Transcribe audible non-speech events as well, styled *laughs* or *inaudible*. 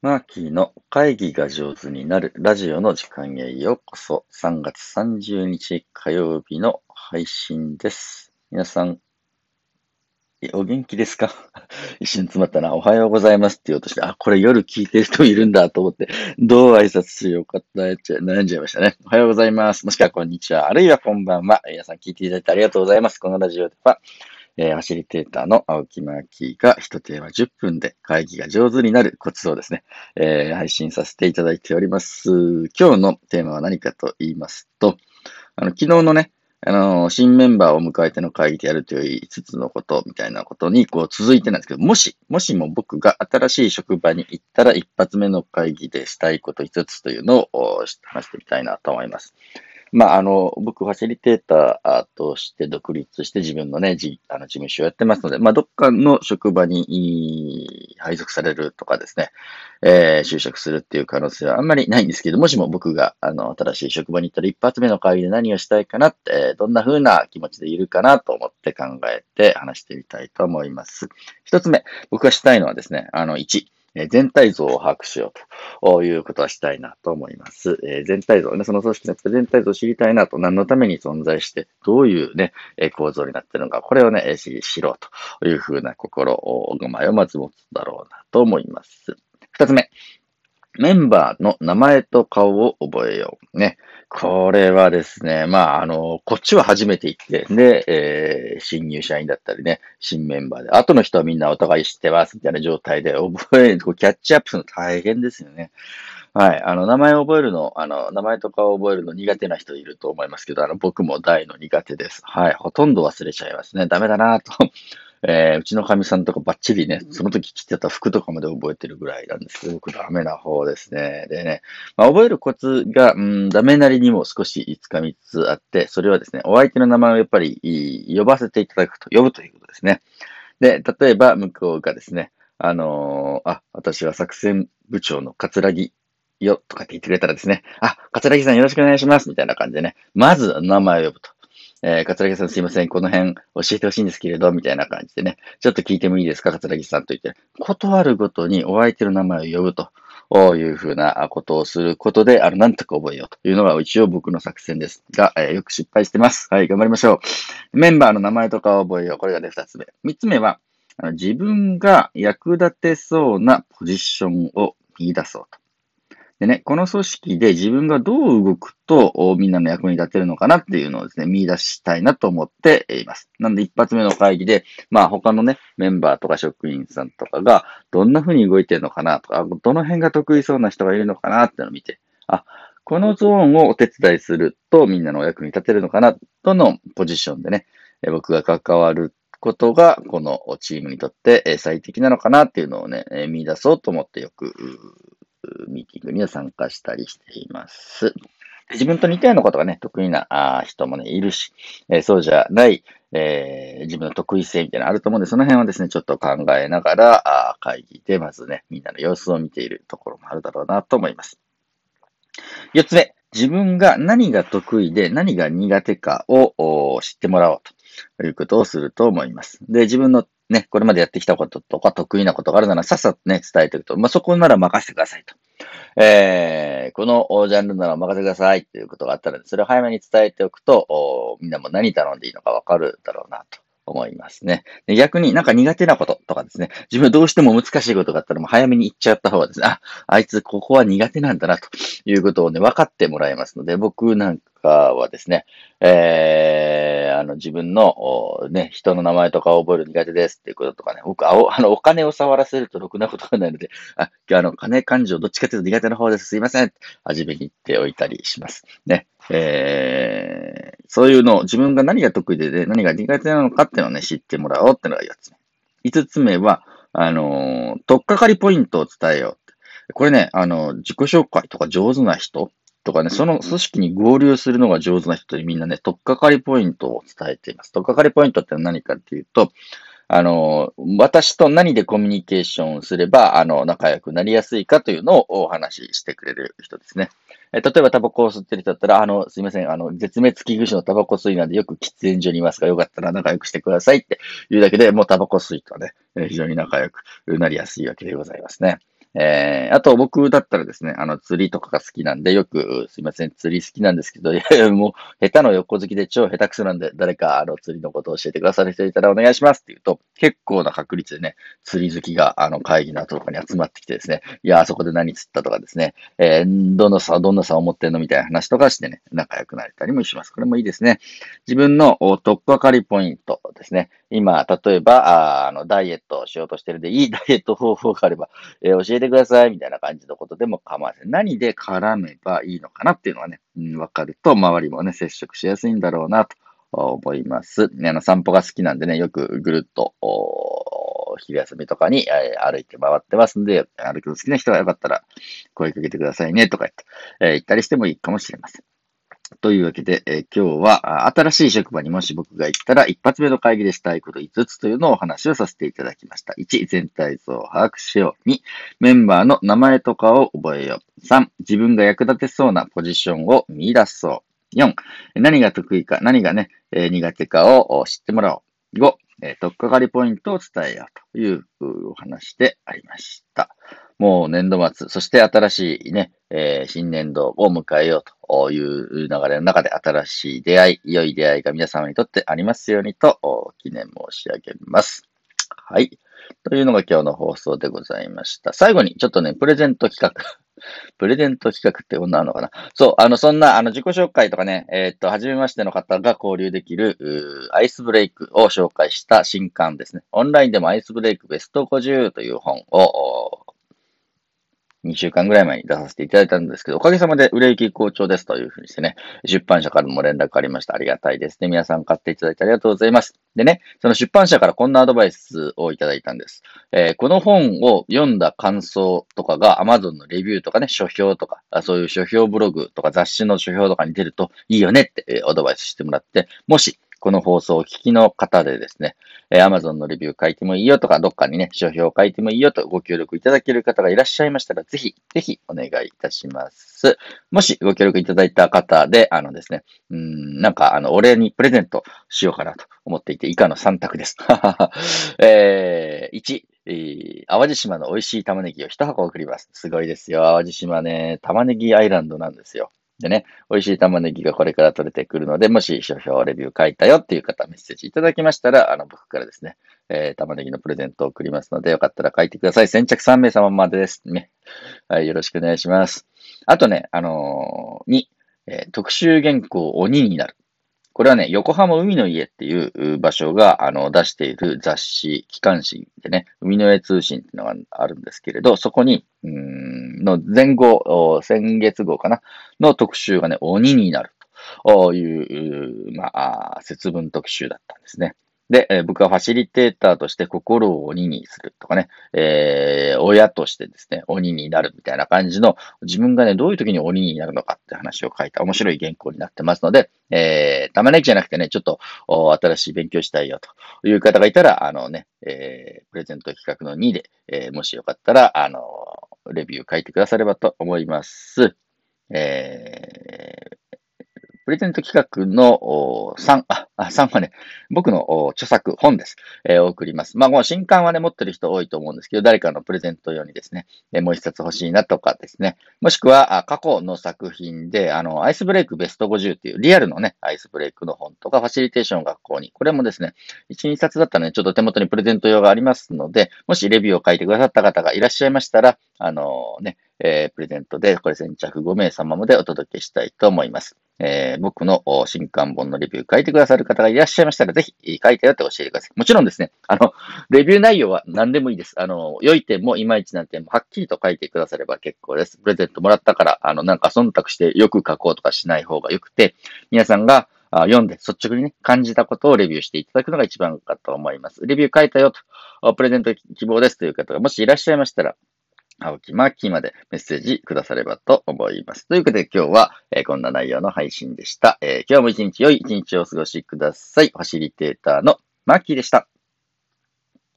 マーキーの会議が上手になるラジオの時間へようこそ。3月30日火曜日の配信です。皆さん、お元気ですか？*laughs* 一瞬詰まったな。おはようございますって言おうとして、あ、これ夜聞いてる人いるんだと思って、どう挨拶しようか悩んじゃ悩んじゃいましたね。おはようございます。もしくはこんにちは。あるいはこんばんは。皆さん聞いていただいてありがとうございます。このラジオでは、えー、ファシリテーターの青木マーキーが一テーマ10分で会議が上手になるコツをですね、えー、配信させていただいております。今日のテーマは何かと言いますと、あの、昨日のね、あの、新メンバーを迎えての会議でやるという5つのことみたいなことに、こう続いてなんですけど、もし、もしも僕が新しい職場に行ったら一発目の会議でしたいこと5つというのを話してみたいなと思います。まあ、あの、僕、ファシリテーターとして独立して自分のね、じあの事務所をやってますので、まあ、どっかの職場に配属されるとかですね、えー、就職するっていう可能性はあんまりないんですけど、もしも僕が、あの、新しい職場に行ったら一発目の会議で何をしたいかなって、どんな風な気持ちでいるかなと思って考えて話してみたいと思います。一つ目、僕がしたいのはですね、あの、1、全体像を把握しようということはしたいなと思います。え、全体像ね、その組織の全体像を知りたいなと、何のために存在して、どういうね、構造になっているのか、これをね、知ろうというふうな心構えをまず持つだろうなと思います。二つ目、メンバーの名前と顔を覚えよう。ね。これはですね、まあ、あの、こっちは初めて行って、で、えー、新入社員だったりね、新メンバーで、後の人はみんなお互い知ってますみたいな状態で覚える、キャッチアップするの大変ですよね。はい。あの、名前を覚えるの、あの、名前とかを覚えるの苦手な人いると思いますけど、あの、僕も大の苦手です。はい。ほとんど忘れちゃいますね。ダメだなと。えー、うちのかみさんとかバッチリね、その時着てた服とかまで覚えてるぐらいなんですけど、僕ダメな方ですね。でね、まあ、覚えるコツが、うん、ダメなりにも少し5日3つあって、それはですね、お相手の名前をやっぱり呼ばせていただくと、呼ぶということですね。で、例えば向こうがですね、あのー、あ、私は作戦部長の桂木よとかって言ってくれたらですね、あ、桂木さんよろしくお願いしますみたいな感じでね、まず名前を呼ぶと。えー、桂木さんすいません、この辺教えてほしいんですけれど、みたいな感じでね、ちょっと聞いてもいいですか、桂木さんと言って、断るごとにお相手の名前を呼ぶと。いうふうなことをすることで、あの、なんとか覚えようというのが一応僕の作戦ですが、えー、よく失敗してます。はい、頑張りましょう。メンバーの名前とかを覚えよう。これがね、二つ目。三つ目は、あの自分が役立てそうなポジションを見出そうと。でね、この組織で自分がどう動くとみんなの役に立てるのかなっていうのをですね、見出したいなと思っています。なんで一発目の会議で、まあ他のね、メンバーとか職員さんとかがどんな風に動いてるのかなとか、どの辺が得意そうな人がいるのかなっていうのを見て、あ、このゾーンをお手伝いするとみんなのお役に立てるのかなとのポジションでね、僕が関わることが、このチームにとって最適なのかなっていうのをね、見出そうと思ってよくミーティングには参加したりしています。自分と似たようなことがね、得意な人もね、いるし、えー、そうじゃない、えー、自分の得意性みたいなのあると思うんで、その辺はですね、ちょっと考えながら、あ会議でまずね、みんなの様子を見ているところもあるだろうなと思います。四つ目、自分が何が得意で何が苦手かを知ってもらおうということをすると思います。で、自分のね、これまでやってきたこととか得意なことがあるならさっさとね、伝えていくと、まあ、そこなら任せてくださいと。えー、このジャンルなら任せてくださいということがあったら、それを早めに伝えておくと、おみんなも何頼んでいいのかわかるだろうなと。思いますね。で逆になんか苦手なこととかですね、自分どうしても難しいことがあったらもう早めに言っちゃった方がですね、あ、あいつここは苦手なんだなということをね、分かってもらえますので、僕なんかはですね、えー、あの自分のね、人の名前とかを覚える苦手ですっていうこととかね、僕、あお *laughs* あのお金を触らせるとろくなことがないので、あ、今日あの、金勘定どっちかというと苦手な方です。すいません。初めに言っておいたりします。ね。えー、そういうのを自分が何が得意で、ね、何が苦手なのかっていうのをね、知ってもらおうっていうのが4つ目。5つ目は、あのー、とっかかりポイントを伝えよう。これね、あの、自己紹介とか上手な人とかね、その組織に合流するのが上手な人にみんなね、とっかかりポイントを伝えています。とっかかりポイントって何かっていうと、あの、私と何でコミュニケーションすれば、あの、仲良くなりやすいかというのをお話ししてくれる人ですね。え例えばタバコを吸ってる人だったら、あの、すいません、あの、絶滅危惧種のタバコ吸いなんでよく喫煙所にいますが、よかったら仲良くしてくださいっていうだけでもうタバコ吸いとはね、非常に仲良くなりやすいわけでございますね。えー、あと僕だったらですね、あの釣りとかが好きなんで、よく、すいません、釣り好きなんですけど、いやもう下手の横好きで超下手くそなんで、誰かあの釣りのことを教えてくださる人いたらお願いしますって言うと、結構な確率でね、釣り好きがあの会議の後とかに集まってきてですね、いや、あそこで何釣ったとかですね、えー、どんな差、どんな差を持ってんのみたいな話とかしてね、仲良くなれたりもします。これもいいですね。自分のトップ分かりポイントですね。今、例えば、ああの、ダイエットをしようとしてるで、いい *laughs* ダイエット方法があれば、えー、教えてください、みたいな感じのことでも構わない。何で絡めばいいのかなっていうのがね、うん、わかると、周りもね、接触しやすいんだろうな、と思います。ね、あの、散歩が好きなんでね、よくぐるっと、お昼休みとかに、歩いて回ってますんで、歩くの好きな人がよかったら声かけてくださいね、とか言って、えー、言ったりしてもいいかもしれません。というわけで、え、今日は新しい職場にもし僕が行ったら一発目の会議でしたいこと5つというのをお話をさせていただきました。1、全体像を把握しよう。2、メンバーの名前とかを覚えよう。3、自分が役立てそうなポジションを見出そう。4、何が得意か、何がね、え、苦手かを知ってもらおう。5、えー、とっかかりポイントを伝えようというお話でありました。もう年度末、そして新しいね、えー、新年度を迎えようという流れの中で新しい出会い、良い出会いが皆様にとってありますようにと記念申し上げます。はい。というのが今日の放送でございました。最後にちょっとね、プレゼント企画。プレゼント企画って女なのかなそう、あの、そんな、あの、自己紹介とかね、えー、っと、初めましての方が交流できる、アイスブレイクを紹介した新刊ですね。オンラインでもアイスブレイクベスト50という本を、2週間ぐらい前に出させていただいたんですけど、おかげさまで売れ行き好調ですというふうにしてね、出版社からも連絡ありました。ありがたいですね。皆さん買っていただいてありがとうございます。でね、その出版社からこんなアドバイスをいただいたんです。えー、この本を読んだ感想とかが Amazon のレビューとかね、書評とか、そういう書評ブログとか雑誌の書評とかに出るといいよねって、アドバイスしてもらって、もしこの放送を聞きの方でですね、えー、Amazon のレビュー書いてもいいよとか、どっかにね、書評書いてもいいよとご協力いただける方がいらっしゃいましたら、ぜひ、ぜひお願いいたします。もしご協力いただいた方で、あのですね、うん、なんか、あの、お礼にプレゼントしようかなと思っていて、以下の3択です。*laughs* えー、1、えー、淡路島の美味しい玉ねぎを1箱送ります。すごいですよ。淡路島ね、玉ねぎアイランドなんですよ。でね、美味しい玉ねぎがこれから取れてくるので、もし書評レビュー書いたよっていう方、メッセージいただきましたら、あの、僕からですね、えー、玉ねぎのプレゼントを送りますので、よかったら書いてください。先着3名様までですね。はい、よろしくお願いします。あとね、あのー、2、えー、特集原稿鬼になる。これはね、横浜海の家っていう場所が、あの、出している雑誌、機関誌でね、海の家通信っていうのがあるんですけれど、そこに、うん、の前後、先月号かな、の特集がね、鬼になるという、まあ、節分特集だったんですね。で、えー、僕はファシリテーターとして心を鬼にするとかね、えー、親としてですね、鬼になるみたいな感じの、自分がね、どういう時に鬼になるのかって話を書いた面白い原稿になってますので、えー、玉ねぎじゃなくてね、ちょっと新しい勉強したいよという方がいたら、あのね、えー、プレゼント企画の2で、えー、もしよかったら、あの、レビュー書いてくださればと思います。えー、プレゼント企画の3、あ、3はね、僕の著作、本です。えー、送ります。まあ、もう新刊はね、持ってる人多いと思うんですけど、誰かのプレゼント用にですね、えー、もう一冊欲しいなとかですね、もしくは、過去の作品で、あの、アイスブレイクベスト50っていうリアルのね、アイスブレイクの本とか、ファシリテーション学校に、これもですね、1、2冊だったらね、ちょっと手元にプレゼント用がありますので、もしレビューを書いてくださった方がいらっしゃいましたら、あのね、えー、プレゼントで、これ先着5名様までお届けしたいと思います。えー、僕の新刊本のレビュー書いてくださる方がいらっしゃいましたら、ぜひ書いてよって教えてください。もちろんですね、あの、レビュー内容は何でもいいです。あの、良い点もいまいちな点もはっきりと書いてくだされば結構です。プレゼントもらったから、あの、なんか忖度してよく書こうとかしない方が良くて、皆さんが読んで率直にね、感じたことをレビューしていただくのが一番かと思います。レビュー書いたよと、プレゼント希望ですという方がもしいらっしゃいましたら、青木マーキーまでメッセージくださればと思います。ということで今日は、えー、こんな内容の配信でした。えー、今日も一日良い一日をお過ごしください。ファシリテーターのマーキーでした。